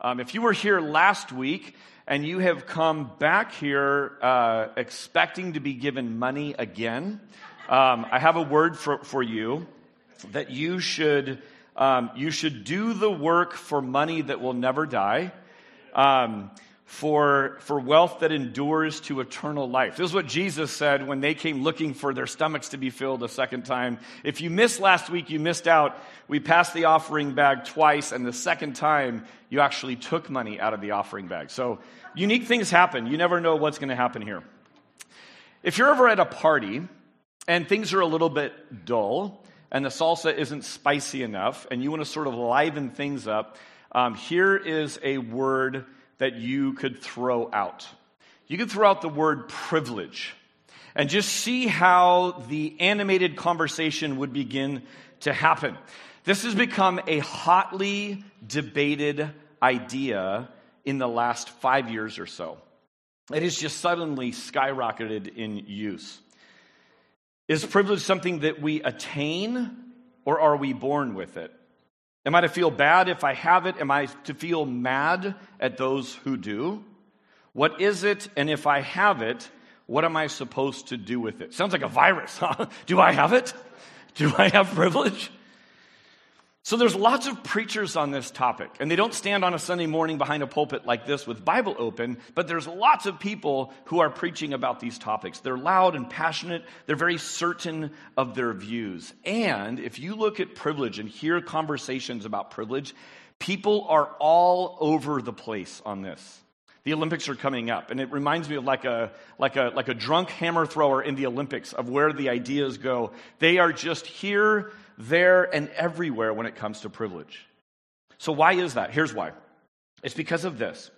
Um, if you were here last week and you have come back here uh, expecting to be given money again, um, I have a word for, for you that you should, um, you should do the work for money that will never die. For, for wealth that endures to eternal life. This is what Jesus said when they came looking for their stomachs to be filled a second time. If you missed last week, you missed out. We passed the offering bag twice, and the second time, you actually took money out of the offering bag. So unique things happen. You never know what's going to happen here. If you're ever at a party and things are a little bit dull, and the salsa isn't spicy enough, and you want to sort of liven things up, um, here is a word that you could throw out. You could throw out the word privilege and just see how the animated conversation would begin to happen. This has become a hotly debated idea in the last five years or so. It has just suddenly skyrocketed in use. Is privilege something that we attain or are we born with it? Am I to feel bad if I have it? Am I to feel mad at those who do? What is it? And if I have it, what am I supposed to do with it? Sounds like a virus, huh? Do I have it? Do I have privilege? So there's lots of preachers on this topic, and they don't stand on a Sunday morning behind a pulpit like this with Bible open, but there's lots of people who are preaching about these topics. They're loud and passionate, they're very certain of their views. And if you look at privilege and hear conversations about privilege, people are all over the place on this. The Olympics are coming up, and it reminds me of like a, like, a, like a drunk hammer thrower in the Olympics of where the ideas go. They are just here there, and everywhere when it comes to privilege. So, why is that? Here's why it's because of this.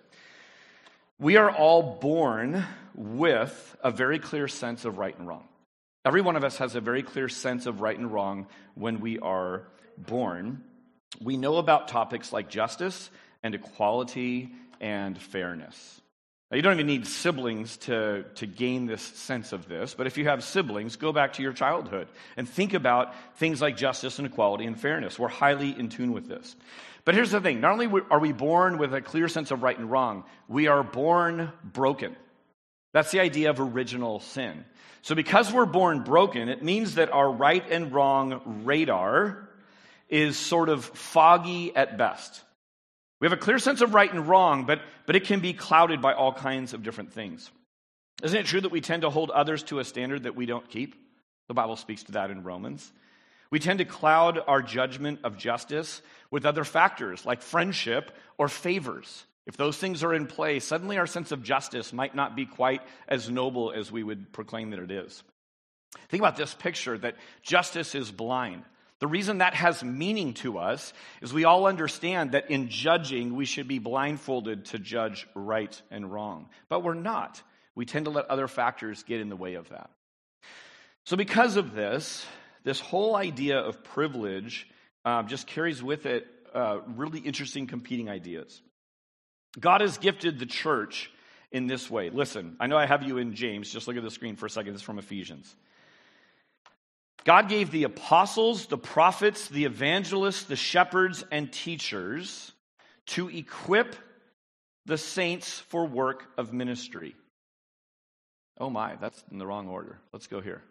We are all born with a very clear sense of right and wrong. Every one of us has a very clear sense of right and wrong when we are born. We know about topics like justice and equality and fairness. Now, you don't even need siblings to, to gain this sense of this, but if you have siblings, go back to your childhood and think about things like justice and equality and fairness. We're highly in tune with this. But here's the thing not only are we born with a clear sense of right and wrong, we are born broken. That's the idea of original sin. So, because we're born broken, it means that our right and wrong radar is sort of foggy at best. We have a clear sense of right and wrong, but, but it can be clouded by all kinds of different things. Isn't it true that we tend to hold others to a standard that we don't keep? The Bible speaks to that in Romans. We tend to cloud our judgment of justice with other factors like friendship or favors. If those things are in play, suddenly our sense of justice might not be quite as noble as we would proclaim that it is. Think about this picture that justice is blind. The reason that has meaning to us is we all understand that in judging, we should be blindfolded to judge right and wrong. But we're not. We tend to let other factors get in the way of that. So, because of this, this whole idea of privilege uh, just carries with it uh, really interesting competing ideas. God has gifted the church in this way. Listen, I know I have you in James. Just look at the screen for a second. This is from Ephesians. God gave the apostles, the prophets, the evangelists, the shepherds, and teachers to equip the saints for work of ministry. Oh my, that's in the wrong order. Let's go here.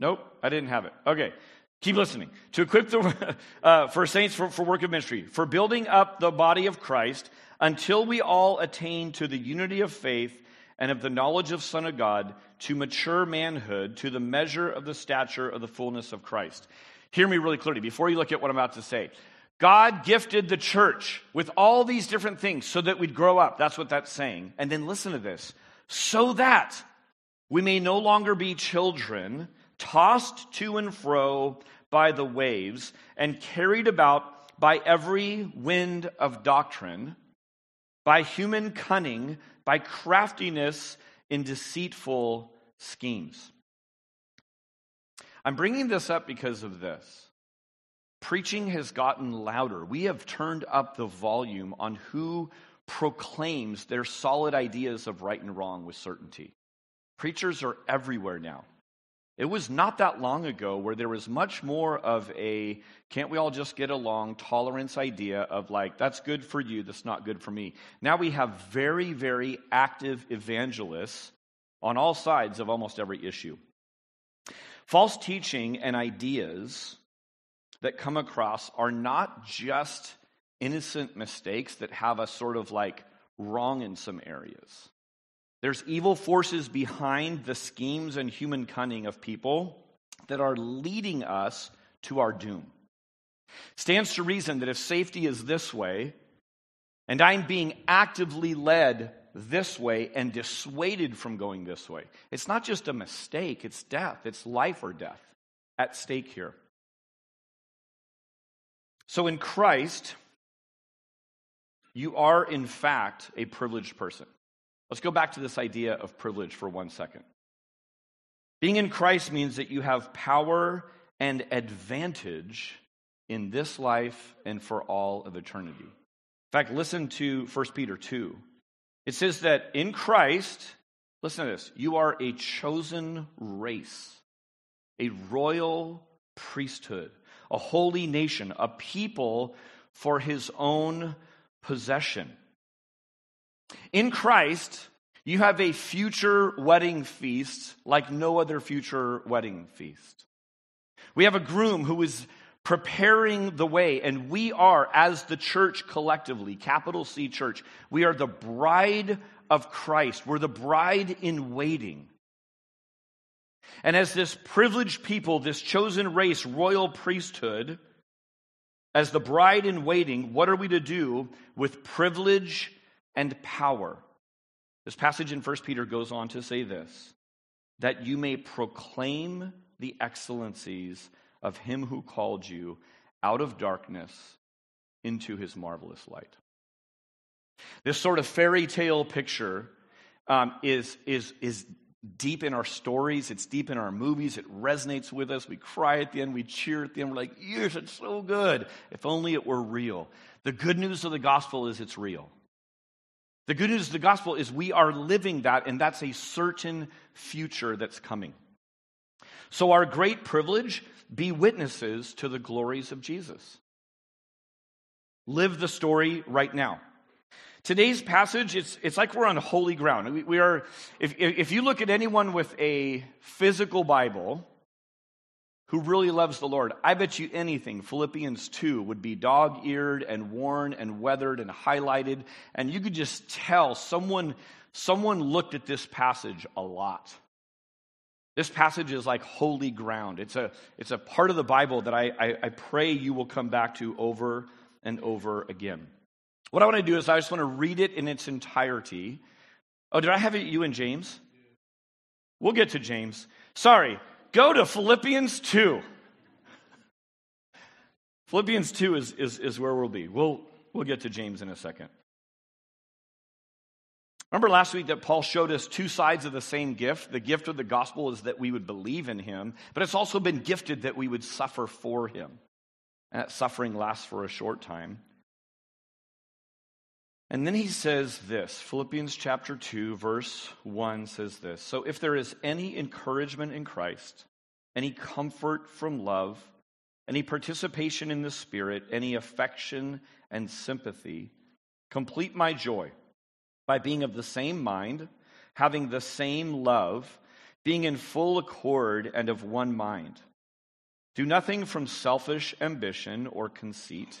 Nope, I didn't have it. Okay, keep listening. To equip the uh, for saints for, for work of ministry, for building up the body of Christ until we all attain to the unity of faith and of the knowledge of Son of God to mature manhood, to the measure of the stature of the fullness of Christ. Hear me really clearly before you look at what I'm about to say. God gifted the church with all these different things so that we'd grow up. That's what that's saying. And then listen to this so that we may no longer be children tossed to and fro by the waves and carried about by every wind of doctrine, by human cunning by craftiness in deceitful schemes. I'm bringing this up because of this. Preaching has gotten louder. We have turned up the volume on who proclaims their solid ideas of right and wrong with certainty. Preachers are everywhere now. It was not that long ago where there was much more of a can't we all just get along tolerance idea of like, that's good for you, that's not good for me. Now we have very, very active evangelists on all sides of almost every issue. False teaching and ideas that come across are not just innocent mistakes that have us sort of like wrong in some areas. There's evil forces behind the schemes and human cunning of people that are leading us to our doom. Stands to reason that if safety is this way, and I'm being actively led this way and dissuaded from going this way, it's not just a mistake, it's death. It's life or death at stake here. So in Christ, you are in fact a privileged person. Let's go back to this idea of privilege for one second. Being in Christ means that you have power and advantage in this life and for all of eternity. In fact, listen to 1 Peter 2. It says that in Christ, listen to this, you are a chosen race, a royal priesthood, a holy nation, a people for his own possession. In Christ, you have a future wedding feast like no other future wedding feast. We have a groom who is preparing the way. And we are, as the church collectively, capital C church, we are the bride of Christ. We're the bride in waiting. And as this privileged people, this chosen race, royal priesthood, as the bride in waiting, what are we to do with privilege and power? This passage in 1 Peter goes on to say this that you may proclaim the excellencies of him who called you out of darkness into his marvelous light. This sort of fairy tale picture um, is, is, is deep in our stories, it's deep in our movies, it resonates with us. We cry at the end, we cheer at the end, we're like, yes, it's so good. If only it were real. The good news of the gospel is it's real. The good news of the gospel is we are living that, and that's a certain future that's coming. So, our great privilege be witnesses to the glories of Jesus. Live the story right now. Today's passage, it's, it's like we're on holy ground. We, we are, if, if you look at anyone with a physical Bible who really loves the Lord, I bet you anything, Philippians 2 would be dog eared and worn and weathered and highlighted. And you could just tell someone, someone looked at this passage a lot. This passage is like holy ground. It's a, it's a part of the Bible that I, I, I pray you will come back to over and over again. What I want to do is I just want to read it in its entirety. Oh, did I have it you and James? We'll get to James. Sorry, go to Philippians 2. Philippians 2 is, is, is where we'll be. We'll, we'll get to James in a second. Remember last week that Paul showed us two sides of the same gift? The gift of the gospel is that we would believe in him, but it's also been gifted that we would suffer for him. And that suffering lasts for a short time. And then he says this Philippians chapter 2, verse 1 says this So if there is any encouragement in Christ, any comfort from love, any participation in the Spirit, any affection and sympathy, complete my joy by being of the same mind, having the same love, being in full accord and of one mind. Do nothing from selfish ambition or conceit,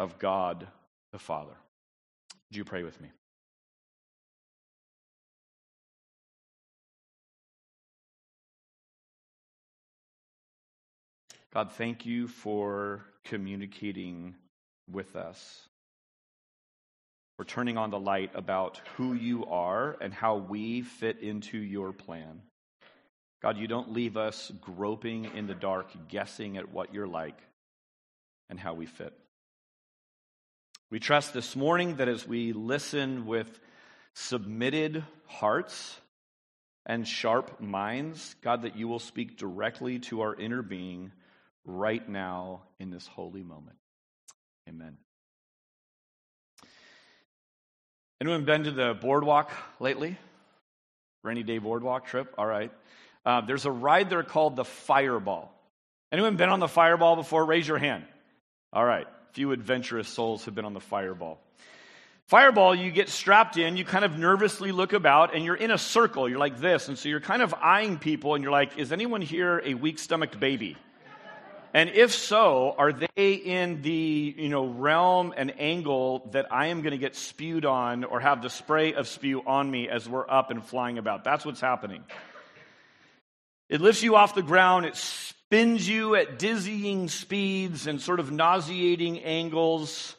of God the Father. Would you pray with me? God, thank you for communicating with us. For turning on the light about who you are and how we fit into your plan. God, you don't leave us groping in the dark, guessing at what you're like and how we fit. We trust this morning that as we listen with submitted hearts and sharp minds, God, that you will speak directly to our inner being right now in this holy moment. Amen. Anyone been to the boardwalk lately? Rainy day boardwalk trip? All right. Uh, there's a ride there called the Fireball. Anyone been on the Fireball before? Raise your hand. All right. Few adventurous souls have been on the Fireball. Fireball, you get strapped in, you kind of nervously look about, and you're in a circle. You're like this. And so you're kind of eyeing people, and you're like, is anyone here a weak stomached baby? And if so, are they in the you know realm and angle that I am going to get spewed on or have the spray of spew on me as we're up and flying about? That's what's happening. It lifts you off the ground, it spins you at dizzying speeds and sort of nauseating angles.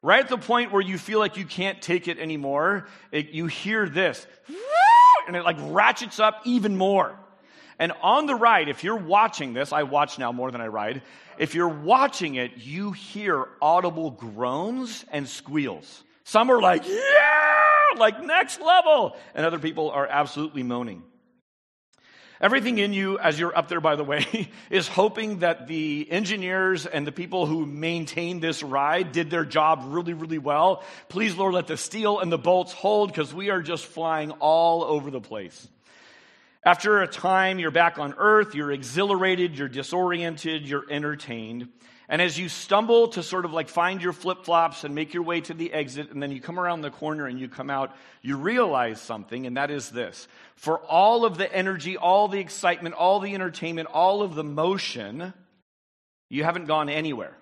Right at the point where you feel like you can't take it anymore, it, you hear this, and it like ratchets up even more. And on the ride, if you're watching this, I watch now more than I ride. If you're watching it, you hear audible groans and squeals. Some are like, yeah, like next level. And other people are absolutely moaning. Everything in you, as you're up there, by the way, is hoping that the engineers and the people who maintain this ride did their job really, really well. Please, Lord, let the steel and the bolts hold because we are just flying all over the place. After a time, you're back on earth, you're exhilarated, you're disoriented, you're entertained. And as you stumble to sort of like find your flip flops and make your way to the exit, and then you come around the corner and you come out, you realize something, and that is this. For all of the energy, all the excitement, all the entertainment, all of the motion, you haven't gone anywhere.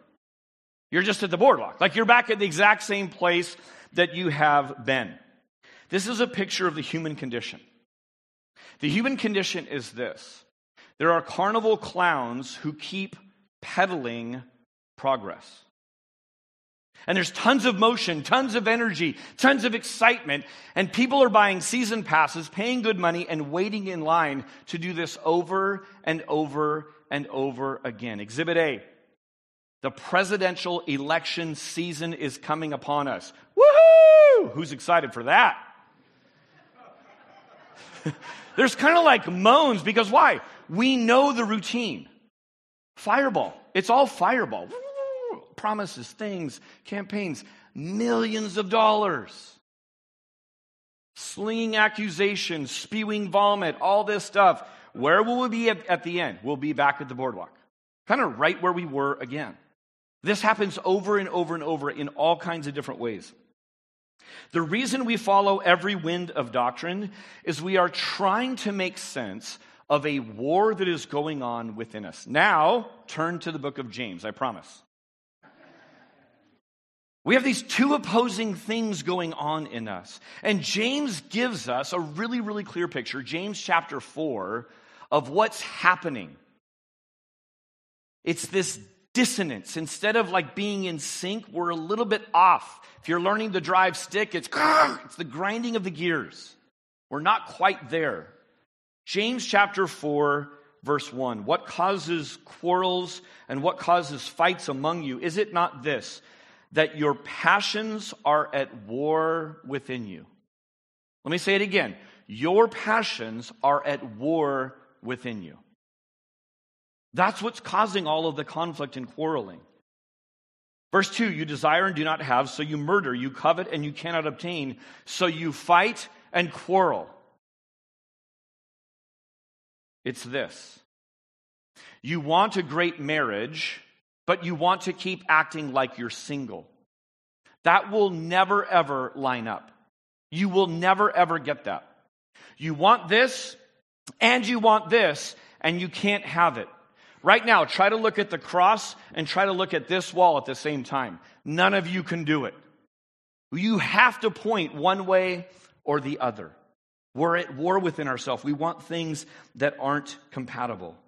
You're just at the boardwalk. Like you're back at the exact same place that you have been. This is a picture of the human condition. The human condition is this there are carnival clowns who keep peddling progress. And there's tons of motion, tons of energy, tons of excitement, and people are buying season passes, paying good money, and waiting in line to do this over and over and over again. Exhibit A the presidential election season is coming upon us. Woohoo! Who's excited for that? There's kind of like moans because why? We know the routine. Fireball. It's all fireball. Promises, things, campaigns, millions of dollars. Slinging accusations, spewing vomit, all this stuff. Where will we be at, at the end? We'll be back at the boardwalk. Kind of right where we were again. This happens over and over and over in all kinds of different ways. The reason we follow every wind of doctrine is we are trying to make sense of a war that is going on within us. Now, turn to the book of James, I promise. We have these two opposing things going on in us. And James gives us a really, really clear picture, James chapter 4, of what's happening. It's this dissonance. Instead of like being in sync, we're a little bit off. If you're learning to drive stick, it's, it's the grinding of the gears. We're not quite there. James chapter 4, verse 1. What causes quarrels and what causes fights among you? Is it not this, that your passions are at war within you? Let me say it again. Your passions are at war within you. That's what's causing all of the conflict and quarreling. Verse 2 You desire and do not have, so you murder. You covet and you cannot obtain, so you fight and quarrel. It's this you want a great marriage, but you want to keep acting like you're single. That will never, ever line up. You will never, ever get that. You want this, and you want this, and you can't have it. Right now, try to look at the cross and try to look at this wall at the same time. None of you can do it. You have to point one way or the other. We're at war within ourselves. We want things that aren't compatible.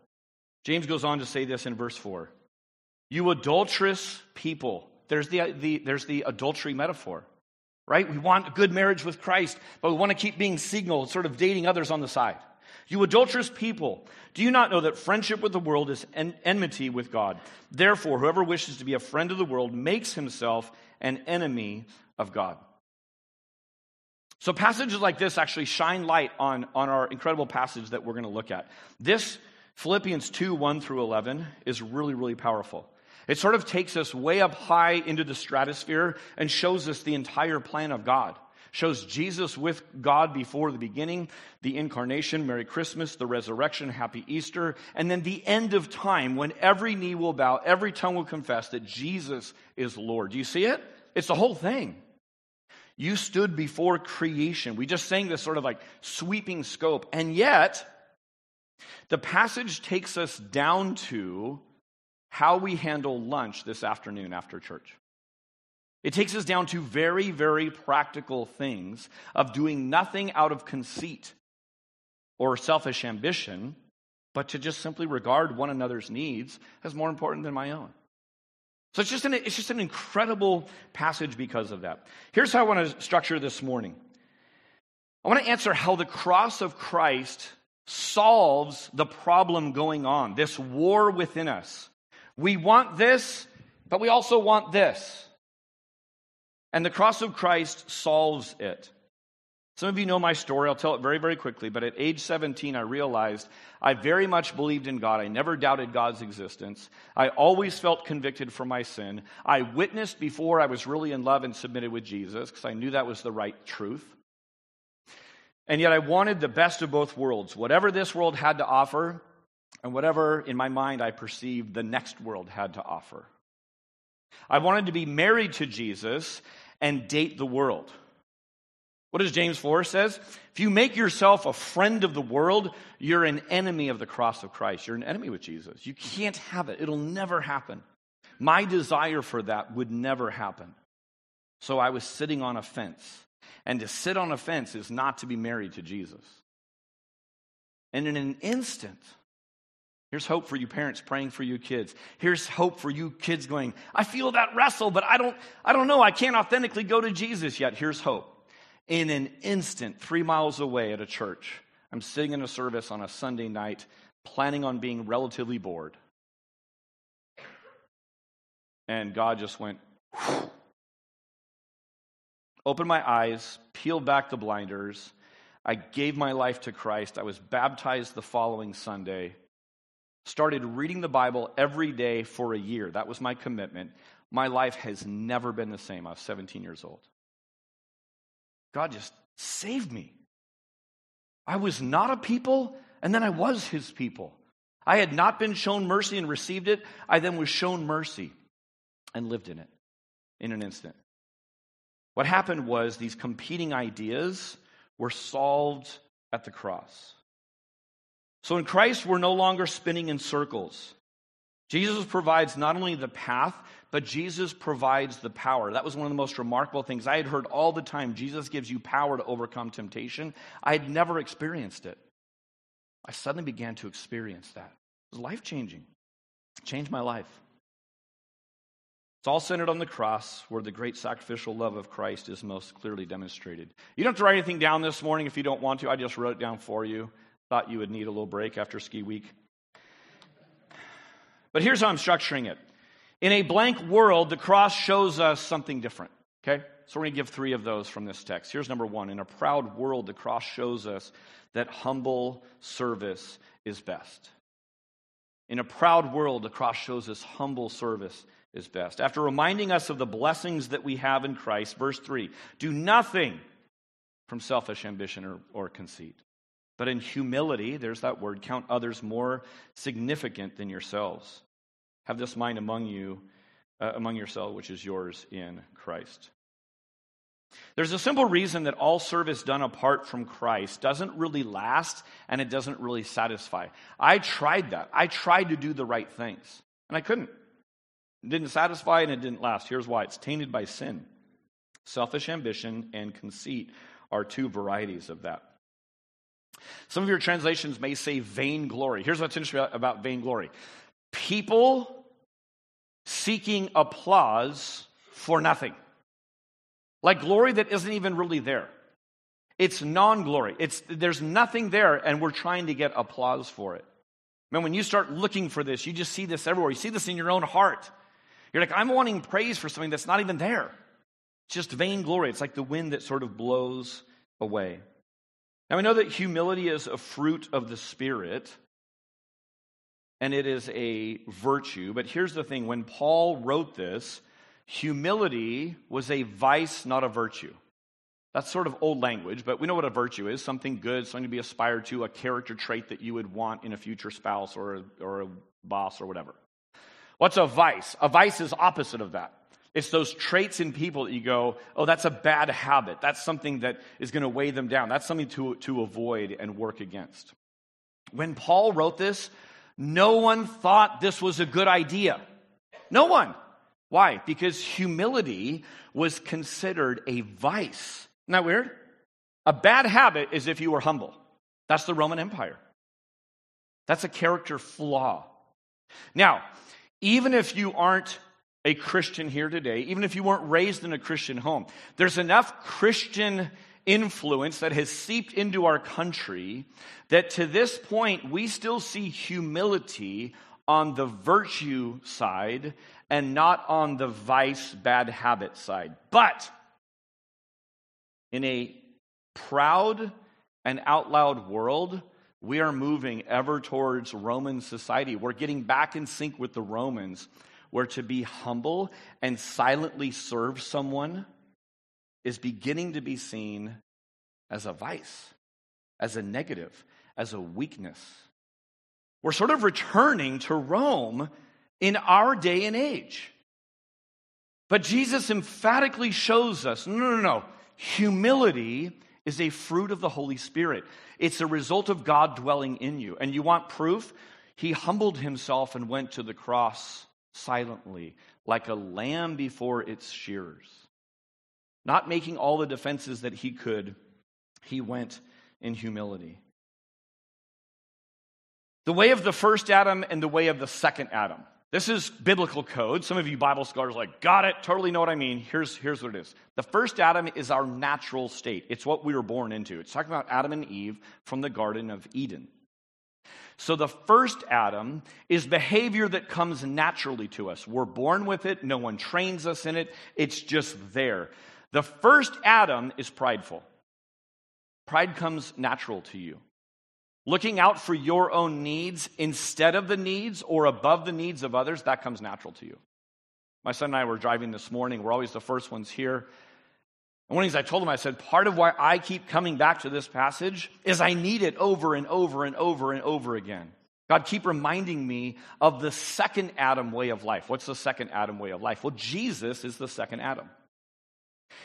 James goes on to say this in verse 4 You adulterous people. There's the, the, there's the adultery metaphor, right? We want a good marriage with Christ, but we want to keep being signal, sort of dating others on the side. You adulterous people, do you not know that friendship with the world is en- enmity with God? Therefore, whoever wishes to be a friend of the world makes himself an enemy of God. So, passages like this actually shine light on, on our incredible passage that we're going to look at. This, Philippians 2 1 through 11, is really, really powerful. It sort of takes us way up high into the stratosphere and shows us the entire plan of God shows Jesus with God before the beginning, the incarnation, Merry Christmas, the resurrection, Happy Easter, and then the end of time when every knee will bow, every tongue will confess that Jesus is Lord. Do you see it? It's the whole thing. You stood before creation. We just sang this sort of like sweeping scope. And yet, the passage takes us down to how we handle lunch this afternoon after church. It takes us down to very, very practical things of doing nothing out of conceit or selfish ambition, but to just simply regard one another's needs as more important than my own. So it's just an, it's just an incredible passage because of that. Here's how I want to structure this morning I want to answer how the cross of Christ solves the problem going on, this war within us. We want this, but we also want this. And the cross of Christ solves it. Some of you know my story. I'll tell it very, very quickly. But at age 17, I realized I very much believed in God. I never doubted God's existence. I always felt convicted for my sin. I witnessed before I was really in love and submitted with Jesus because I knew that was the right truth. And yet I wanted the best of both worlds. Whatever this world had to offer, and whatever in my mind I perceived the next world had to offer. I wanted to be married to Jesus and date the world. What does James 4 says? If you make yourself a friend of the world, you're an enemy of the cross of Christ. You're an enemy with Jesus. You can't have it. It'll never happen. My desire for that would never happen. So I was sitting on a fence. And to sit on a fence is not to be married to Jesus. And in an instant, Here's hope for you parents praying for you kids. Here's hope for you kids going, I feel that wrestle, but I don't, I don't know. I can't authentically go to Jesus yet. Here's hope. In an instant, three miles away at a church, I'm sitting in a service on a Sunday night, planning on being relatively bored. And God just went, opened my eyes, peeled back the blinders. I gave my life to Christ. I was baptized the following Sunday started reading the Bible every day for a year. That was my commitment. My life has never been the same. I was 17 years old. God just saved me. I was not a people, and then I was his people. I had not been shown mercy and received it. I then was shown mercy and lived in it in an instant. What happened was these competing ideas were solved at the cross. So in Christ, we're no longer spinning in circles. Jesus provides not only the path, but Jesus provides the power. That was one of the most remarkable things. I had heard all the time Jesus gives you power to overcome temptation. I had never experienced it. I suddenly began to experience that. It was life changing, changed my life. It's all centered on the cross where the great sacrificial love of Christ is most clearly demonstrated. You don't have to write anything down this morning if you don't want to. I just wrote it down for you. Thought you would need a little break after ski week. But here's how I'm structuring it. In a blank world, the cross shows us something different. Okay? So we're going to give three of those from this text. Here's number one. In a proud world, the cross shows us that humble service is best. In a proud world, the cross shows us humble service is best. After reminding us of the blessings that we have in Christ, verse 3 do nothing from selfish ambition or, or conceit. But in humility, there's that word, count others more significant than yourselves. Have this mind among you, uh, among yourselves, which is yours in Christ. There's a simple reason that all service done apart from Christ doesn't really last and it doesn't really satisfy. I tried that. I tried to do the right things, and I couldn't. It didn't satisfy and it didn't last. Here's why it's tainted by sin. Selfish ambition and conceit are two varieties of that. Some of your translations may say vainglory. Here's what's interesting about vainglory people seeking applause for nothing. Like glory that isn't even really there. It's non glory. It's, there's nothing there, and we're trying to get applause for it. Man, when you start looking for this, you just see this everywhere. You see this in your own heart. You're like, I'm wanting praise for something that's not even there. It's just vain glory. It's like the wind that sort of blows away. Now, we know that humility is a fruit of the Spirit, and it is a virtue. But here's the thing when Paul wrote this, humility was a vice, not a virtue. That's sort of old language, but we know what a virtue is something good, something to be aspired to, a character trait that you would want in a future spouse or a, or a boss or whatever. What's a vice? A vice is opposite of that. It's those traits in people that you go, oh, that's a bad habit. That's something that is going to weigh them down. That's something to, to avoid and work against. When Paul wrote this, no one thought this was a good idea. No one. Why? Because humility was considered a vice. Isn't that weird? A bad habit is if you were humble. That's the Roman Empire. That's a character flaw. Now, even if you aren't a Christian here today, even if you weren't raised in a Christian home, there's enough Christian influence that has seeped into our country that to this point we still see humility on the virtue side and not on the vice, bad habit side. But in a proud and out loud world, we are moving ever towards Roman society. We're getting back in sync with the Romans, where to be humble and silently serve someone is beginning to be seen as a vice, as a negative, as a weakness. We're sort of returning to Rome in our day and age. But Jesus emphatically shows us no, no, no. Humility is a fruit of the Holy Spirit. It's a result of God dwelling in you. And you want proof? He humbled himself and went to the cross silently, like a lamb before its shearers. Not making all the defenses that he could, he went in humility. The way of the first Adam and the way of the second Adam. This is biblical code. Some of you Bible scholars like, got it, totally know what I mean. Here's, here's what it is. The first Adam is our natural state. It's what we were born into. It's talking about Adam and Eve from the Garden of Eden. So the first Adam is behavior that comes naturally to us. We're born with it, no one trains us in it, it's just there. The first Adam is prideful. Pride comes natural to you. Looking out for your own needs instead of the needs or above the needs of others, that comes natural to you. My son and I were driving this morning. We're always the first ones here. And one of the things I told him, I said, part of why I keep coming back to this passage is I need it over and over and over and over again. God, keep reminding me of the second Adam way of life. What's the second Adam way of life? Well, Jesus is the second Adam.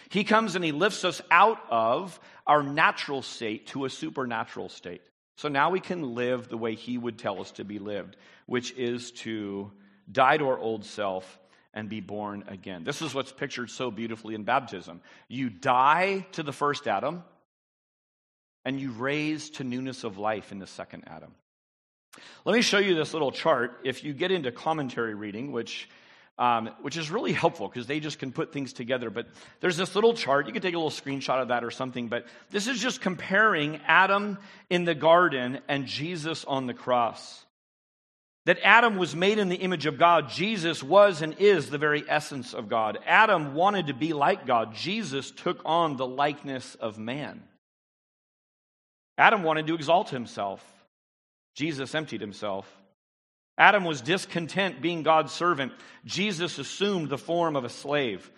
He comes and he lifts us out of our natural state to a supernatural state. So now we can live the way he would tell us to be lived, which is to die to our old self and be born again. This is what's pictured so beautifully in baptism. You die to the first Adam, and you raise to newness of life in the second Adam. Let me show you this little chart. If you get into commentary reading, which um, which is really helpful because they just can put things together. But there's this little chart. You can take a little screenshot of that or something. But this is just comparing Adam in the garden and Jesus on the cross. That Adam was made in the image of God. Jesus was and is the very essence of God. Adam wanted to be like God. Jesus took on the likeness of man. Adam wanted to exalt himself. Jesus emptied himself. Adam was discontent being God's servant. Jesus assumed the form of a slave.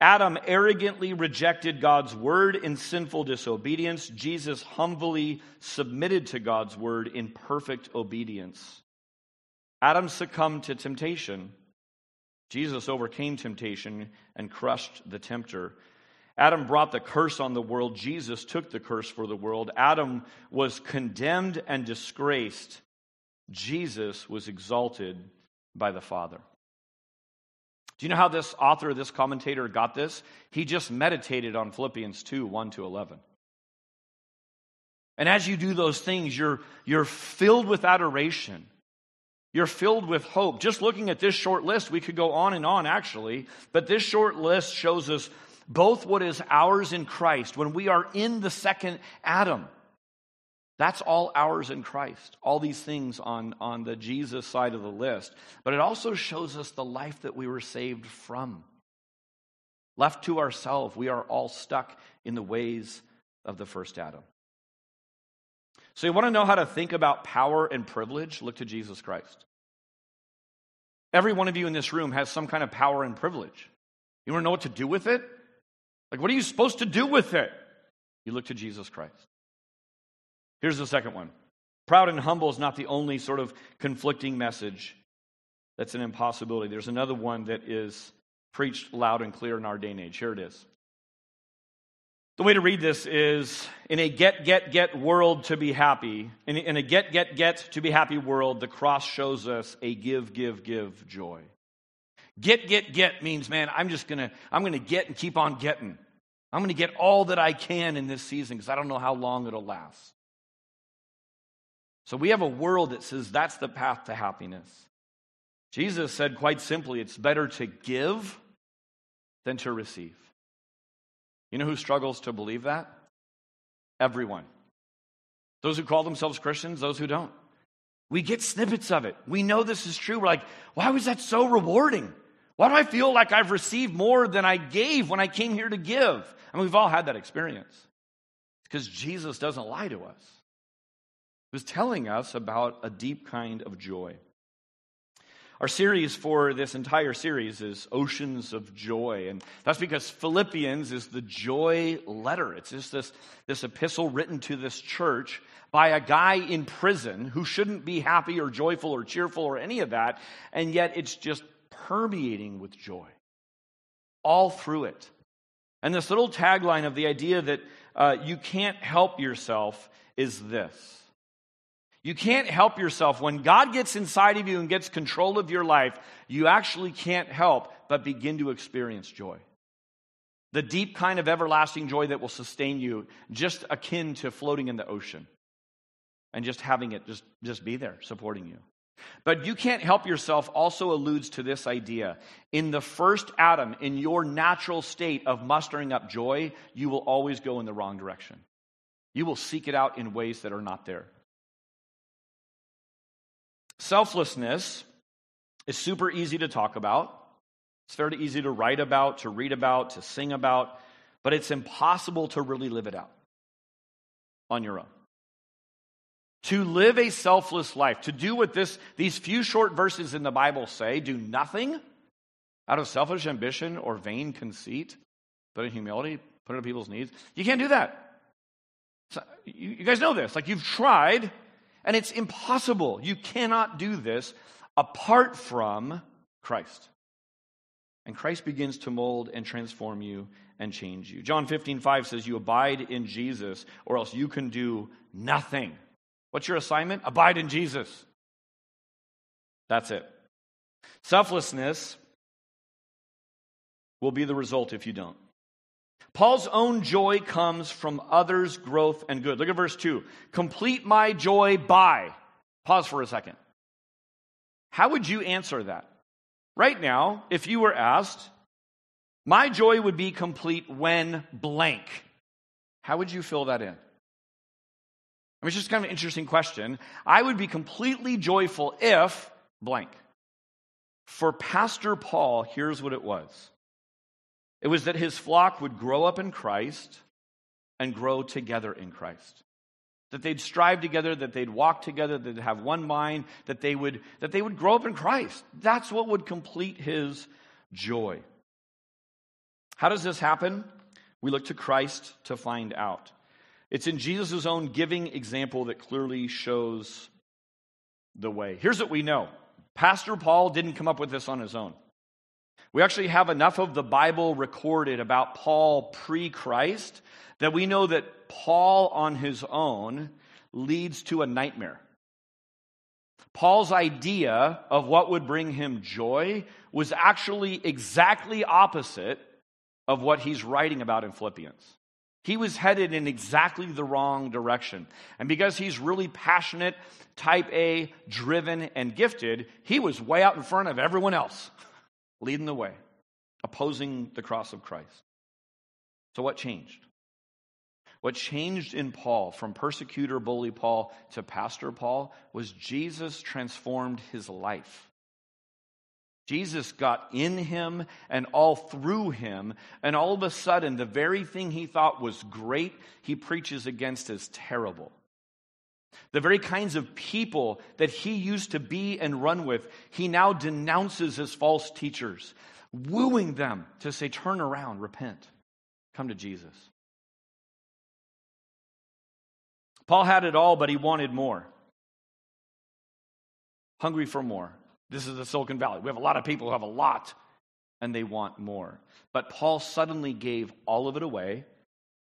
Adam arrogantly rejected God's word in sinful disobedience. Jesus humbly submitted to God's word in perfect obedience. Adam succumbed to temptation. Jesus overcame temptation and crushed the tempter. Adam brought the curse on the world. Jesus took the curse for the world. Adam was condemned and disgraced. Jesus was exalted by the Father. Do you know how this author, this commentator got this? He just meditated on Philippians 2 1 to 11. And as you do those things, you're, you're filled with adoration. You're filled with hope. Just looking at this short list, we could go on and on actually, but this short list shows us both what is ours in Christ when we are in the second Adam. That's all ours in Christ. All these things on, on the Jesus side of the list. But it also shows us the life that we were saved from. Left to ourselves, we are all stuck in the ways of the first Adam. So, you want to know how to think about power and privilege? Look to Jesus Christ. Every one of you in this room has some kind of power and privilege. You want to know what to do with it? Like, what are you supposed to do with it? You look to Jesus Christ. Here's the second one proud and humble is not the only sort of conflicting message that's an impossibility. There's another one that is preached loud and clear in our day and age. Here it is. The way to read this is in a get, get, get world to be happy, in, a get, get, get to be happy world, the cross shows us a give, give, give joy. Get, get, get means, man, I'm just gonna, I'm gonna get and keep on getting. I'm gonna get all that I can in this season because I don't know how long it'll last. So we have a world that says that's the path to happiness. Jesus said quite simply, it's better to give than to receive. You know who struggles to believe that? Everyone. Those who call themselves Christians, those who don't. We get snippets of it. We know this is true. We're like, why was that so rewarding? Why do I feel like I've received more than I gave when I came here to give? I mean, we've all had that experience. because Jesus doesn't lie to us. He was telling us about a deep kind of joy. Our series for this entire series is Oceans of Joy. And that's because Philippians is the joy letter. It's just this, this epistle written to this church by a guy in prison who shouldn't be happy or joyful or cheerful or any of that. And yet it's just permeating with joy all through it. And this little tagline of the idea that uh, you can't help yourself is this. You can't help yourself. When God gets inside of you and gets control of your life, you actually can't help but begin to experience joy. The deep kind of everlasting joy that will sustain you, just akin to floating in the ocean and just having it just, just be there, supporting you. But you can't help yourself also alludes to this idea. In the first Adam, in your natural state of mustering up joy, you will always go in the wrong direction. You will seek it out in ways that are not there. Selflessness is super easy to talk about. It's very easy to write about, to read about, to sing about, but it's impossible to really live it out on your own to live a selfless life, to do what this, these few short verses in the Bible say, do nothing out of selfish ambition or vain conceit, but in humility, put it on people's needs. You can't do that. So, you, you guys know this. Like you've tried, and it's impossible. You cannot do this apart from Christ. And Christ begins to mold and transform you and change you. John 15, 5 says, You abide in Jesus, or else you can do nothing. What's your assignment? Abide in Jesus. That's it. Selflessness will be the result if you don't. Paul's own joy comes from others' growth and good. Look at verse 2. Complete my joy by. Pause for a second. How would you answer that? Right now, if you were asked, my joy would be complete when blank. How would you fill that in? I mean, it's just kind of an interesting question. I would be completely joyful if blank. For Pastor Paul, here's what it was it was that his flock would grow up in Christ and grow together in Christ. That they'd strive together, that they'd walk together, that they'd have one mind, that they would, that they would grow up in Christ. That's what would complete his joy. How does this happen? We look to Christ to find out. It's in Jesus' own giving example that clearly shows the way. Here's what we know Pastor Paul didn't come up with this on his own. We actually have enough of the Bible recorded about Paul pre Christ that we know that Paul on his own leads to a nightmare. Paul's idea of what would bring him joy was actually exactly opposite of what he's writing about in Philippians. He was headed in exactly the wrong direction. And because he's really passionate, type A, driven, and gifted, he was way out in front of everyone else, leading the way, opposing the cross of Christ. So, what changed? What changed in Paul from persecutor bully Paul to pastor Paul was Jesus transformed his life. Jesus got in him and all through him, and all of a sudden, the very thing he thought was great, he preaches against as terrible. The very kinds of people that he used to be and run with, he now denounces as false teachers, wooing them to say, Turn around, repent, come to Jesus. Paul had it all, but he wanted more. Hungry for more. This is the Silicon Valley. We have a lot of people who have a lot and they want more. But Paul suddenly gave all of it away.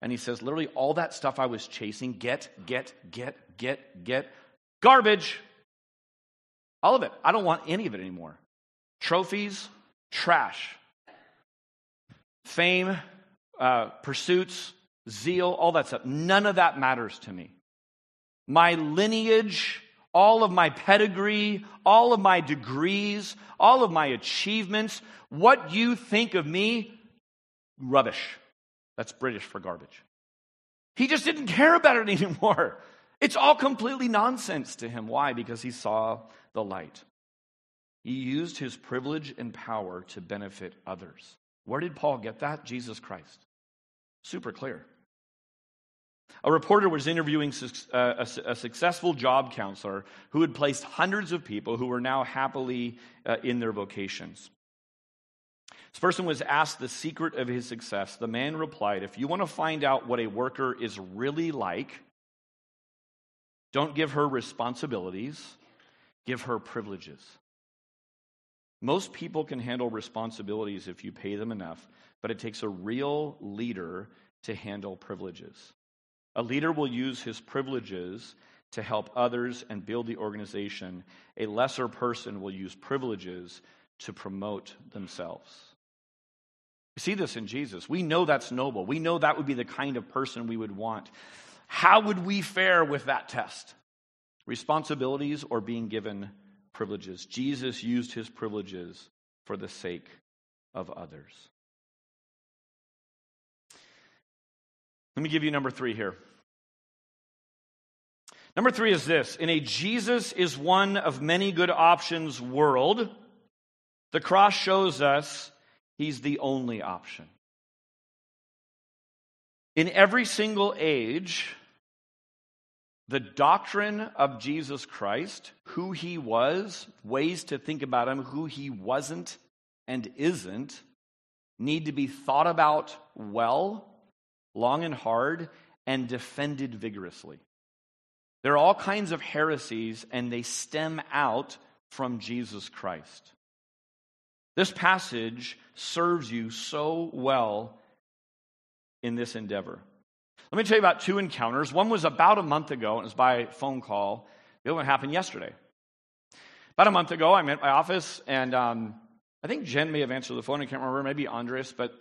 And he says, literally, all that stuff I was chasing get, get, get, get, get, garbage. All of it. I don't want any of it anymore. Trophies, trash. Fame, uh, pursuits, zeal, all that stuff. None of that matters to me my lineage, all of my pedigree, all of my degrees, all of my achievements, what you think of me, rubbish. That's British for garbage. He just didn't care about it anymore. It's all completely nonsense to him. Why? Because he saw the light. He used his privilege and power to benefit others. Where did Paul get that? Jesus Christ. Super clear. A reporter was interviewing uh, a successful job counselor who had placed hundreds of people who were now happily uh, in their vocations. This person was asked the secret of his success. The man replied, If you want to find out what a worker is really like, don't give her responsibilities, give her privileges. Most people can handle responsibilities if you pay them enough, but it takes a real leader to handle privileges. A leader will use his privileges to help others and build the organization. A lesser person will use privileges to promote themselves. We see this in Jesus. We know that's noble. We know that would be the kind of person we would want. How would we fare with that test? Responsibilities or being given privileges? Jesus used his privileges for the sake of others. Let me give you number three here. Number three is this In a Jesus is one of many good options world, the cross shows us he's the only option. In every single age, the doctrine of Jesus Christ, who he was, ways to think about him, who he wasn't and isn't, need to be thought about well long and hard, and defended vigorously. There are all kinds of heresies, and they stem out from Jesus Christ. This passage serves you so well in this endeavor. Let me tell you about two encounters. One was about a month ago, and it was by phone call. The other one happened yesterday. About a month ago, I'm at my office, and um, I think Jen may have answered the phone. I can't remember, maybe Andres, but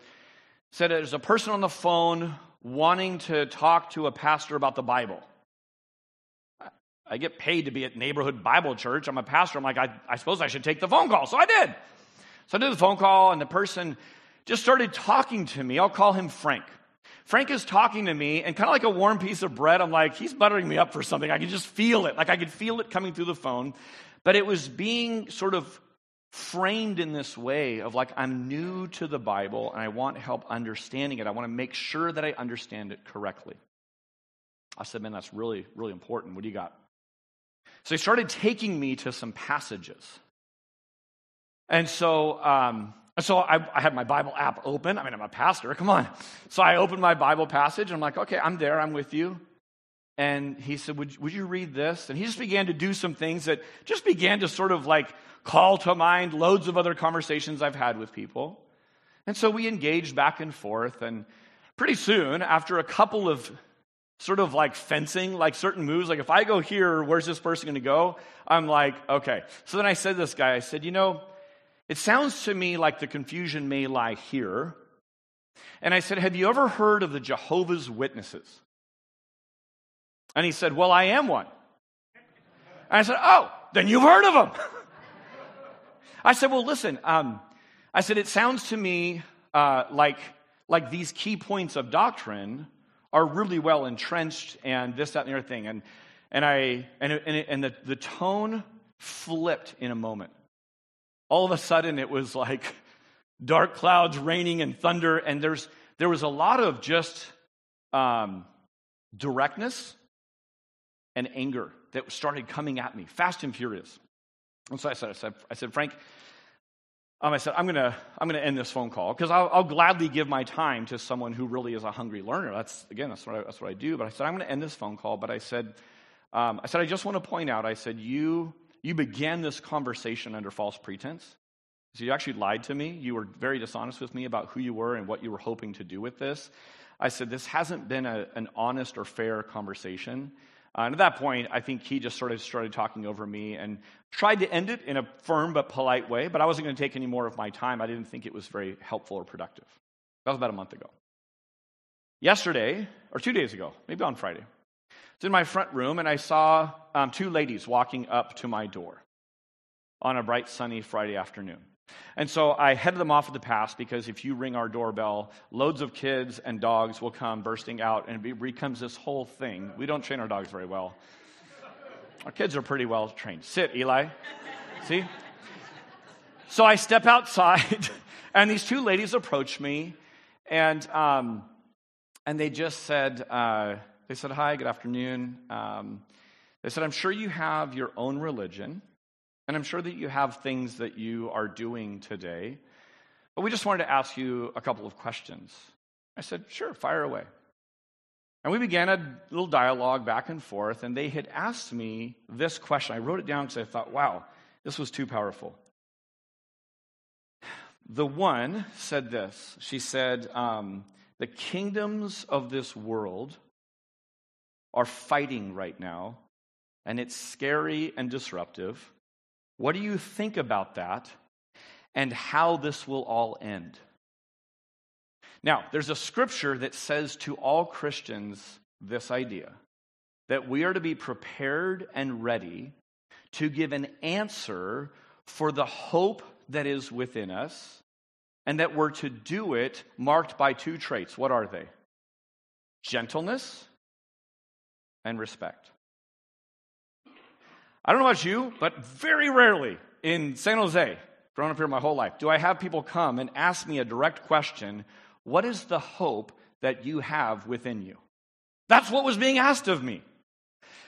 said there's a person on the phone wanting to talk to a pastor about the Bible. I get paid to be at neighborhood Bible church. I'm a pastor. I'm like, I, I suppose I should take the phone call. So I did. So I did the phone call, and the person just started talking to me. I'll call him Frank. Frank is talking to me, and kind of like a warm piece of bread, I'm like, he's buttering me up for something. I could just feel it. Like I could feel it coming through the phone. But it was being sort of framed in this way of like, I'm new to the Bible and I want help understanding it. I want to make sure that I understand it correctly. I said, Man, that's really, really important. What do you got? So he started taking me to some passages. And so, um, so I, I, had my Bible app open. I mean, I'm a pastor, come on. So I opened my Bible passage and I'm like, okay, I'm there, I'm with you. And he said, would, would you read this? And he just began to do some things that just began to sort of like call to mind loads of other conversations I've had with people. And so we engaged back and forth. And pretty soon, after a couple of sort of like fencing, like certain moves, like if I go here, where's this person going to go? I'm like, okay. So then I said to this guy, I said, you know, it sounds to me like the confusion may lie here. And I said, have you ever heard of the Jehovah's Witnesses? And he said, well, I am one. And I said, oh, then you've heard of them. I said, well, listen, um, I said, it sounds to me uh, like, like these key points of doctrine are really well entrenched and this, that, and the other thing. And, and, I, and, and, and the, the tone flipped in a moment. All of a sudden, it was like dark clouds raining and thunder, and there's, there was a lot of just um, directness and anger that started coming at me, fast and furious. And so I said, I said, I said Frank, um, I said, I'm to I'm gonna end this phone call because I'll, I'll, gladly give my time to someone who really is a hungry learner. That's, again, that's what I, that's what I do. But I said, I'm to end this phone call. But I said, um, I said, I just want to point out, I said, you, you began this conversation under false pretense. So you actually lied to me. You were very dishonest with me about who you were and what you were hoping to do with this. I said, this hasn't been a, an honest or fair conversation. Uh, and at that point, I think he just sort of started talking over me and tried to end it in a firm but polite way, but I wasn't going to take any more of my time. I didn't think it was very helpful or productive. That was about a month ago. Yesterday, or two days ago, maybe on Friday, was in my front room and I saw um, two ladies walking up to my door on a bright, sunny Friday afternoon. And so I headed them off at the pass because if you ring our doorbell, loads of kids and dogs will come bursting out and it becomes this whole thing. We don't train our dogs very well. Our kids are pretty well trained. Sit, Eli. See? So I step outside and these two ladies approach me and, um, and they just said, uh, they said, hi, good afternoon. Um, they said, I'm sure you have your own religion. And I'm sure that you have things that you are doing today. But we just wanted to ask you a couple of questions. I said, sure, fire away. And we began a little dialogue back and forth, and they had asked me this question. I wrote it down because I thought, wow, this was too powerful. The one said this She said, um, The kingdoms of this world are fighting right now, and it's scary and disruptive. What do you think about that and how this will all end? Now, there's a scripture that says to all Christians this idea that we are to be prepared and ready to give an answer for the hope that is within us, and that we're to do it marked by two traits. What are they? Gentleness and respect. I don't know about you, but very rarely in San Jose, growing up here my whole life, do I have people come and ask me a direct question What is the hope that you have within you? That's what was being asked of me.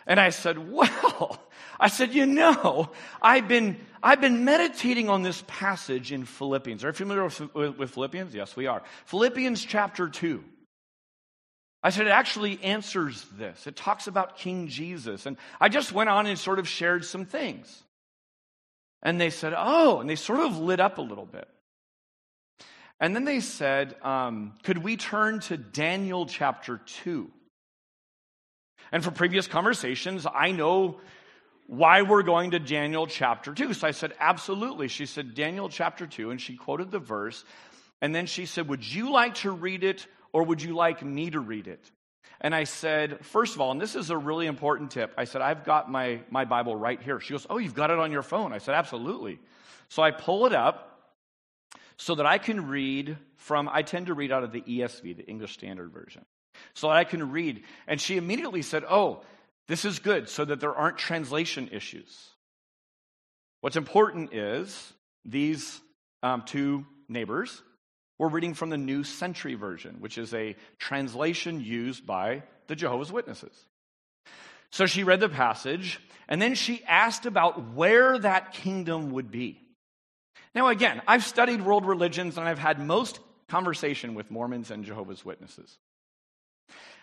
And I said, Well, I said, you know, I've been, I've been meditating on this passage in Philippians. Are you familiar with, with, with Philippians? Yes, we are. Philippians chapter 2. I said, it actually answers this. It talks about King Jesus. And I just went on and sort of shared some things. And they said, oh, and they sort of lit up a little bit. And then they said, um, could we turn to Daniel chapter 2? And for previous conversations, I know why we're going to Daniel chapter 2. So I said, absolutely. She said, Daniel chapter 2, and she quoted the verse. And then she said, Would you like to read it or would you like me to read it? And I said, first of all, and this is a really important tip, I said, I've got my, my Bible right here. She goes, Oh, you've got it on your phone. I said, Absolutely. So I pull it up so that I can read from, I tend to read out of the ESV, the English Standard Version, so that I can read. And she immediately said, Oh, this is good, so that there aren't translation issues. What's important is these um, two neighbors we're reading from the New Century Version, which is a translation used by the Jehovah's Witnesses. So she read the passage, and then she asked about where that kingdom would be. Now, again, I've studied world religions and I've had most conversation with Mormons and Jehovah's Witnesses.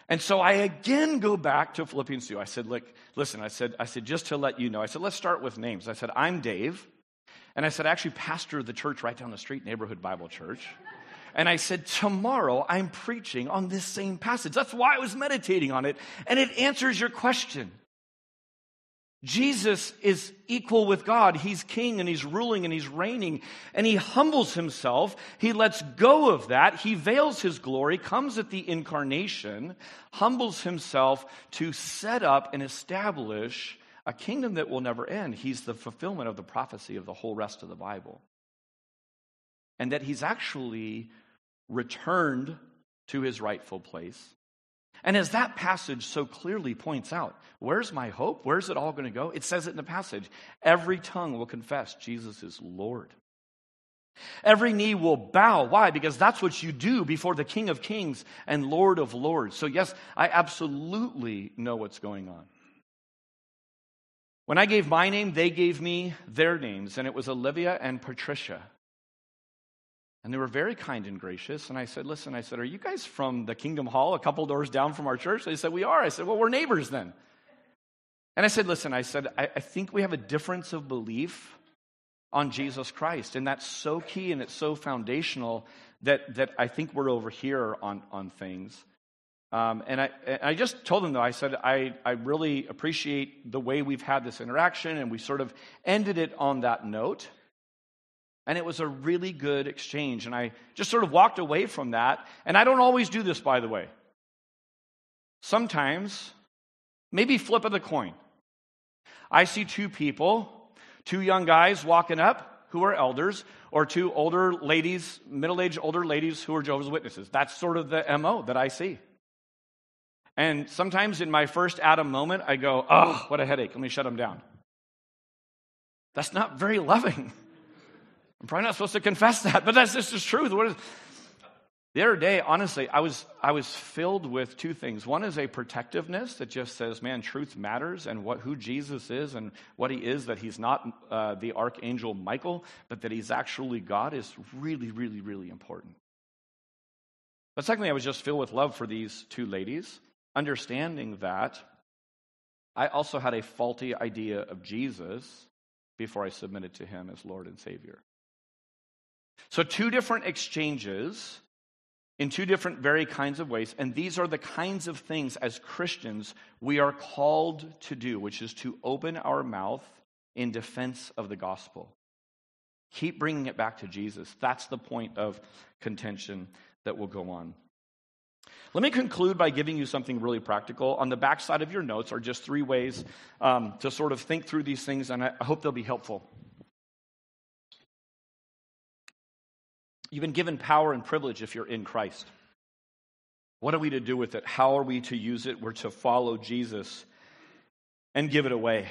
And so I again go back to Philippians 2. I said, look, listen, I said, I said, just to let you know, I said, let's start with names. I said, I'm Dave. And I said, I actually pastor the church right down the street, Neighborhood Bible Church. And I said, Tomorrow I'm preaching on this same passage. That's why I was meditating on it. And it answers your question. Jesus is equal with God. He's king and he's ruling and he's reigning and he humbles himself. He lets go of that. He veils his glory, comes at the incarnation, humbles himself to set up and establish a kingdom that will never end. He's the fulfillment of the prophecy of the whole rest of the Bible. And that he's actually returned to his rightful place. And as that passage so clearly points out, where's my hope? Where's it all going to go? It says it in the passage. Every tongue will confess Jesus is Lord. Every knee will bow. Why? Because that's what you do before the King of Kings and Lord of Lords. So, yes, I absolutely know what's going on. When I gave my name, they gave me their names, and it was Olivia and Patricia. And they were very kind and gracious. And I said, Listen, I said, Are you guys from the Kingdom Hall, a couple doors down from our church? They said, We are. I said, Well, we're neighbors then. And I said, Listen, I said, I, I think we have a difference of belief on Jesus Christ. And that's so key and it's so foundational that, that I think we're over here on, on things. Um, and I, I just told them, though, I said, I, I really appreciate the way we've had this interaction, and we sort of ended it on that note. And it was a really good exchange. And I just sort of walked away from that. And I don't always do this, by the way. Sometimes, maybe flip of the coin. I see two people, two young guys walking up who are elders, or two older ladies, middle aged older ladies who are Jehovah's Witnesses. That's sort of the MO that I see. And sometimes in my first Adam moment, I go, oh, what a headache. Let me shut them down. That's not very loving. I'm probably not supposed to confess that, but that's just the truth. The other day, honestly, I was, I was filled with two things. One is a protectiveness that just says, man, truth matters and what, who Jesus is and what he is, that he's not uh, the archangel Michael, but that he's actually God is really, really, really important. But secondly, I was just filled with love for these two ladies, understanding that I also had a faulty idea of Jesus before I submitted to him as Lord and Savior. So, two different exchanges in two different, very kinds of ways. And these are the kinds of things as Christians we are called to do, which is to open our mouth in defense of the gospel. Keep bringing it back to Jesus. That's the point of contention that will go on. Let me conclude by giving you something really practical. On the back side of your notes are just three ways um, to sort of think through these things, and I hope they'll be helpful. You've been given power and privilege if you're in Christ. What are we to do with it? How are we to use it? We're to follow Jesus and give it away.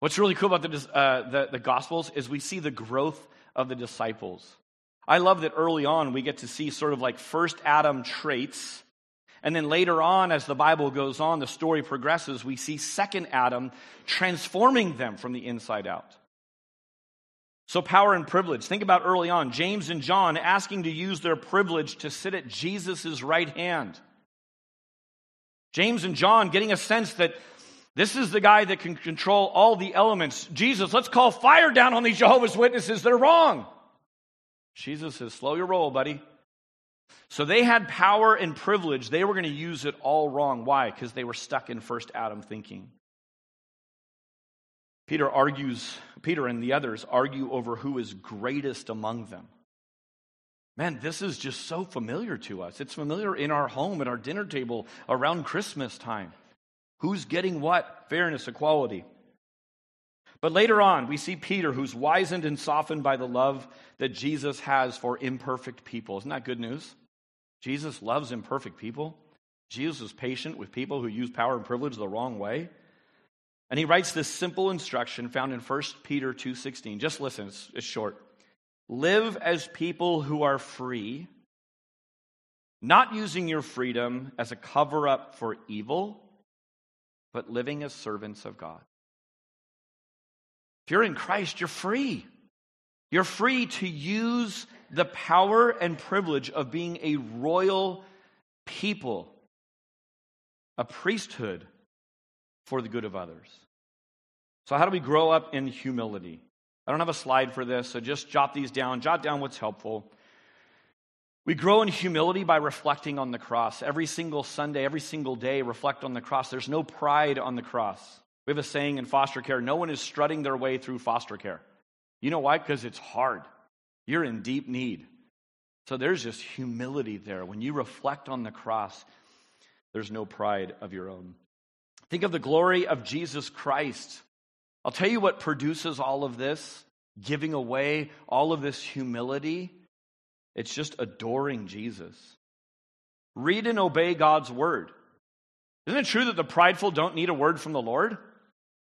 What's really cool about the, uh, the, the Gospels is we see the growth of the disciples. I love that early on we get to see sort of like first Adam traits. And then later on, as the Bible goes on, the story progresses, we see second Adam transforming them from the inside out. So, power and privilege. Think about early on James and John asking to use their privilege to sit at Jesus' right hand. James and John getting a sense that this is the guy that can control all the elements. Jesus, let's call fire down on these Jehovah's Witnesses. They're wrong. Jesus says, slow your roll, buddy. So they had power and privilege. They were going to use it all wrong. Why? Because they were stuck in first Adam thinking. Peter argues, Peter and the others argue over who is greatest among them. Man, this is just so familiar to us. It's familiar in our home, at our dinner table, around Christmas time. Who's getting what? Fairness, equality. But later on, we see Peter, who's wizened and softened by the love that Jesus has for imperfect people. Isn't that good news? Jesus loves imperfect people. Jesus is patient with people who use power and privilege the wrong way. And he writes this simple instruction found in 1 Peter 2:16. Just listen, it's, it's short. Live as people who are free, not using your freedom as a cover up for evil, but living as servants of God. If you're in Christ, you're free. You're free to use the power and privilege of being a royal people, a priesthood, for the good of others. So, how do we grow up in humility? I don't have a slide for this, so just jot these down. Jot down what's helpful. We grow in humility by reflecting on the cross. Every single Sunday, every single day, reflect on the cross. There's no pride on the cross. We have a saying in foster care no one is strutting their way through foster care. You know why? Because it's hard. You're in deep need. So there's just humility there. When you reflect on the cross, there's no pride of your own. Think of the glory of Jesus Christ. I'll tell you what produces all of this, giving away all of this humility it's just adoring Jesus. Read and obey God's word. Isn't it true that the prideful don't need a word from the Lord?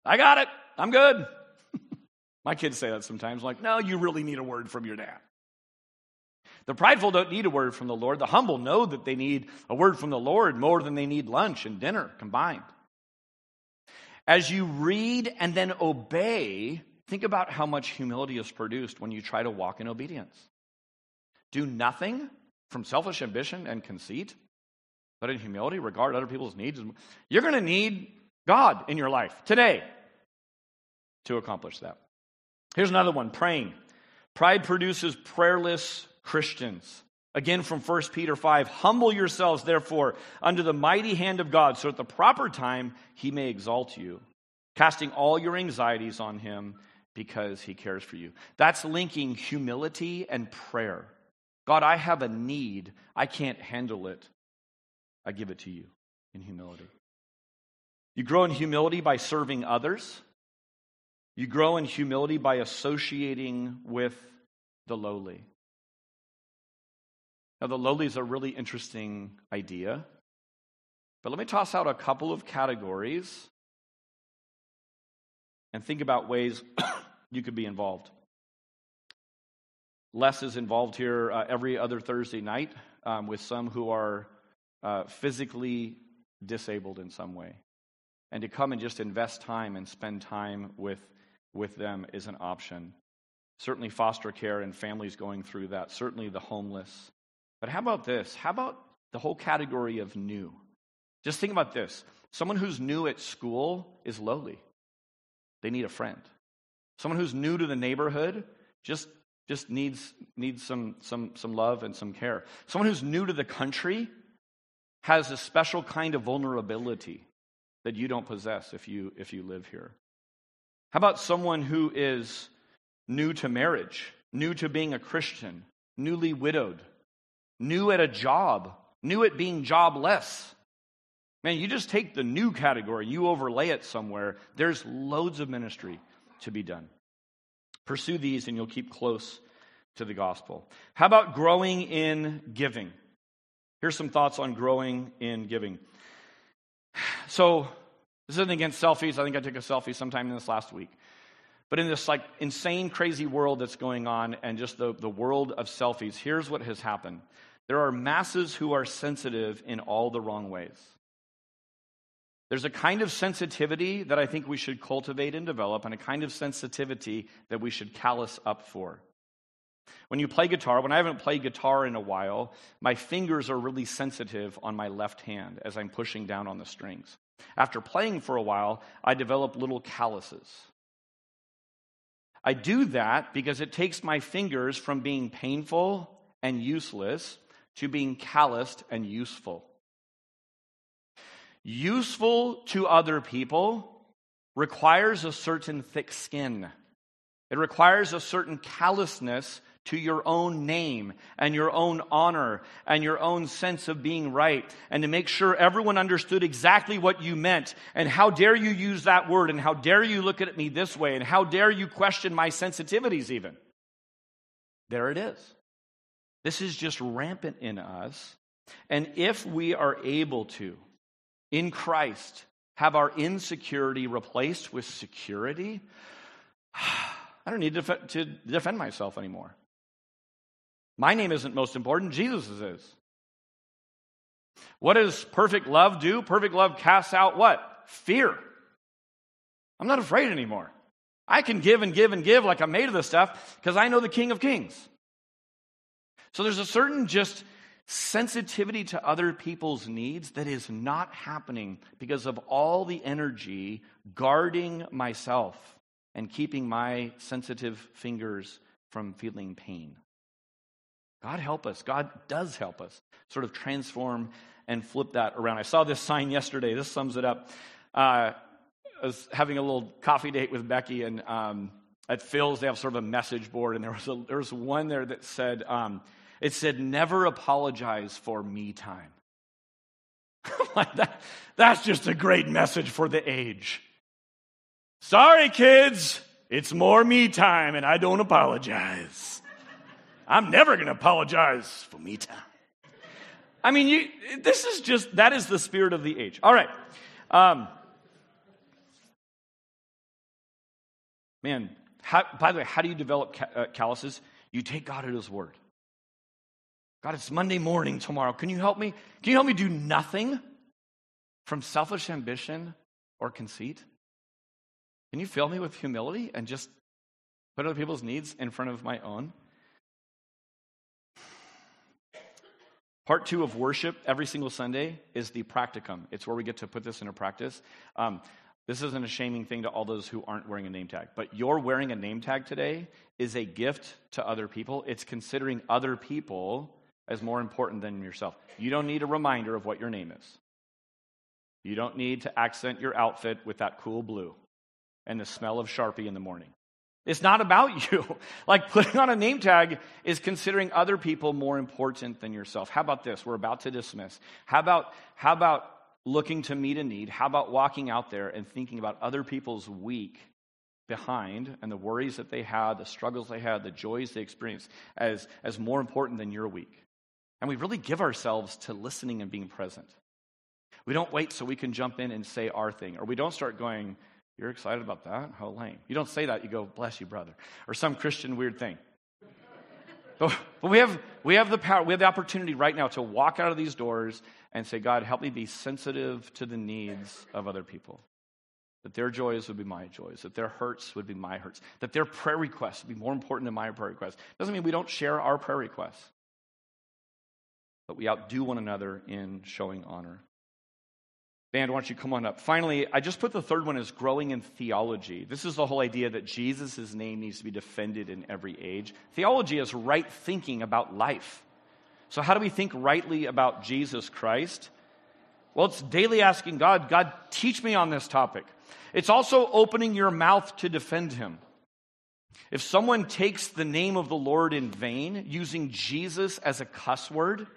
I got it. I'm good. My kids say that sometimes, like, no, you really need a word from your dad. The prideful don't need a word from the Lord. The humble know that they need a word from the Lord more than they need lunch and dinner combined. As you read and then obey, think about how much humility is produced when you try to walk in obedience. Do nothing from selfish ambition and conceit, but in humility, regard other people's needs. You're going to need God in your life today to accomplish that. Here's another one praying. Pride produces prayerless Christians. Again from 1 Peter 5 Humble yourselves, therefore, under the mighty hand of God, so at the proper time he may exalt you, casting all your anxieties on him because he cares for you. That's linking humility and prayer. God, I have a need. I can't handle it. I give it to you in humility. You grow in humility by serving others. You grow in humility by associating with the lowly. Now, the lowly is a really interesting idea, but let me toss out a couple of categories and think about ways you could be involved. Les is involved here uh, every other Thursday night um, with some who are uh, physically disabled in some way. And to come and just invest time and spend time with, with them is an option. Certainly, foster care and families going through that, certainly the homeless. But how about this? How about the whole category of new? Just think about this someone who's new at school is lowly, they need a friend. Someone who's new to the neighborhood just just needs, needs some, some, some love and some care. Someone who's new to the country has a special kind of vulnerability that you don't possess if you, if you live here. How about someone who is new to marriage, new to being a Christian, newly widowed, new at a job, new at being jobless? Man, you just take the new category, you overlay it somewhere, there's loads of ministry to be done. Pursue these and you'll keep close to the gospel. How about growing in giving? Here's some thoughts on growing in giving. So, this isn't against selfies. I think I took a selfie sometime in this last week. But in this like insane, crazy world that's going on and just the, the world of selfies, here's what has happened. There are masses who are sensitive in all the wrong ways. There's a kind of sensitivity that I think we should cultivate and develop, and a kind of sensitivity that we should callous up for. When you play guitar, when I haven't played guitar in a while, my fingers are really sensitive on my left hand as I'm pushing down on the strings. After playing for a while, I develop little calluses. I do that because it takes my fingers from being painful and useless to being calloused and useful useful to other people requires a certain thick skin. It requires a certain callousness to your own name and your own honor and your own sense of being right and to make sure everyone understood exactly what you meant and how dare you use that word and how dare you look at me this way and how dare you question my sensitivities even. There it is. This is just rampant in us. And if we are able to, in Christ have our insecurity replaced with security, I don't need to, defend myself anymore. My name isn't most important, Jesus' is. What does perfect love do? Perfect love casts out what? Fear. I'm not afraid anymore. I can give and give and give like I'm made of this stuff because I know the King of Kings. So there's a certain just sensitivity to other people's needs that is not happening because of all the energy guarding myself. and keeping my sensitive fingers from feeling pain. God help us. God does help us sort of transform and flip that around. I saw this sign yesterday. This sums it up. Uh, I was having a little coffee date with Becky, and um, at Philz, they have sort of a message board, and there was, a, there was one there that said, um, it said, never apologize for me time. like that, that's just a great message for the age. Sorry, kids, it's more me time, and I don't apologize. I'm never going to apologize for me time. I mean, you, this is just, that is the spirit of the age. All right. Um, man, how, by the way, how do you develop ca- uh, calluses? You take God at His word. God, it's Monday morning tomorrow. Can you help me? Can you help me do nothing from selfish ambition or conceit? Can you fill me with humility and just put other people's needs in front of my own? Part two of worship every single Sunday is the practicum. It's where we get to put this into practice. Um, this isn't a shaming thing to all those who aren't wearing a name tag, but your wearing a name tag today is a gift to other people. It's considering other people as more important than yourself. You don't need a reminder of what your name is. You don't need to accent your outfit with that cool blue and the smell of Sharpie in the morning. It's not about you. like putting on a name tag is considering other people more important than yourself. How about this? We're about to dismiss. How about how about looking to meet a need? How about walking out there and thinking about other people's week behind and the worries that they had, the struggles they had, the joys they experienced as, as more important than your week? And we really give ourselves to listening and being present. We don't wait so we can jump in and say our thing, or we don't start going, you're excited about that? How lame. You don't say that, you go, bless you, brother. Or some Christian weird thing. but, we, have, we have the power, we have the opportunity right now to walk out of these doors and say, God, help me be sensitive to the needs of other people. That their joys would be my joys, that their hurts would be my hurts, that their prayer requests would be more important than my prayer requests. Doesn't mean we don't share our prayer requests, but we outdo one another in showing honor. Band, why don't you come on up? Finally, I just put the third one as growing in theology. This is the whole idea that Jesus' name needs to be defended in every age. Theology is right thinking about life. So, how do we think rightly about Jesus Christ? Well, it's daily asking God, God, teach me on this topic. It's also opening your mouth to defend him. If someone takes the name of the Lord in vain, using Jesus as a cuss word,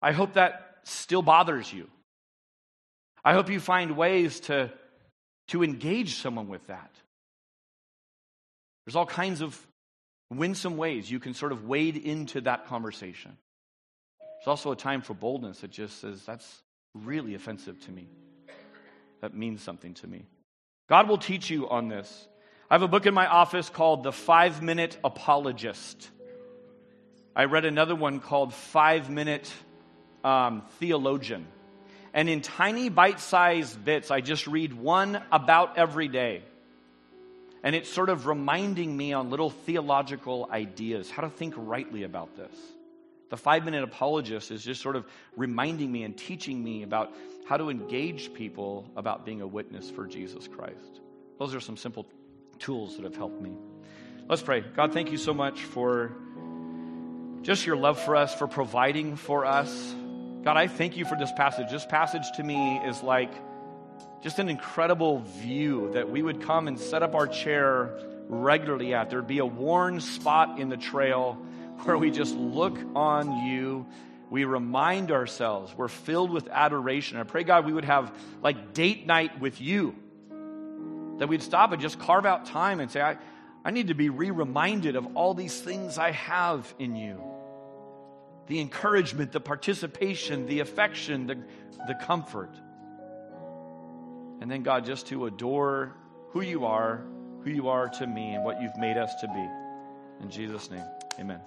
I hope that still bothers you. I hope you find ways to, to engage someone with that. There's all kinds of winsome ways you can sort of wade into that conversation. There's also a time for boldness that just says, that's really offensive to me. That means something to me. God will teach you on this. I have a book in my office called The Five Minute Apologist. I read another one called Five Minute um, Theologian. And in tiny bite sized bits, I just read one about every day. And it's sort of reminding me on little theological ideas, how to think rightly about this. The five minute apologist is just sort of reminding me and teaching me about how to engage people about being a witness for Jesus Christ. Those are some simple tools that have helped me. Let's pray. God, thank you so much for just your love for us, for providing for us. God, I thank you for this passage. This passage to me is like just an incredible view that we would come and set up our chair regularly at. There'd be a worn spot in the trail where we just look on you. We remind ourselves we're filled with adoration. I pray, God, we would have like date night with you. That we'd stop and just carve out time and say, I, I need to be re reminded of all these things I have in you the encouragement, the participation, the affection, the, the comfort. And then, God, just to adore who you are, who you are to me, and what you've made us to be. In Jesus' name, amen.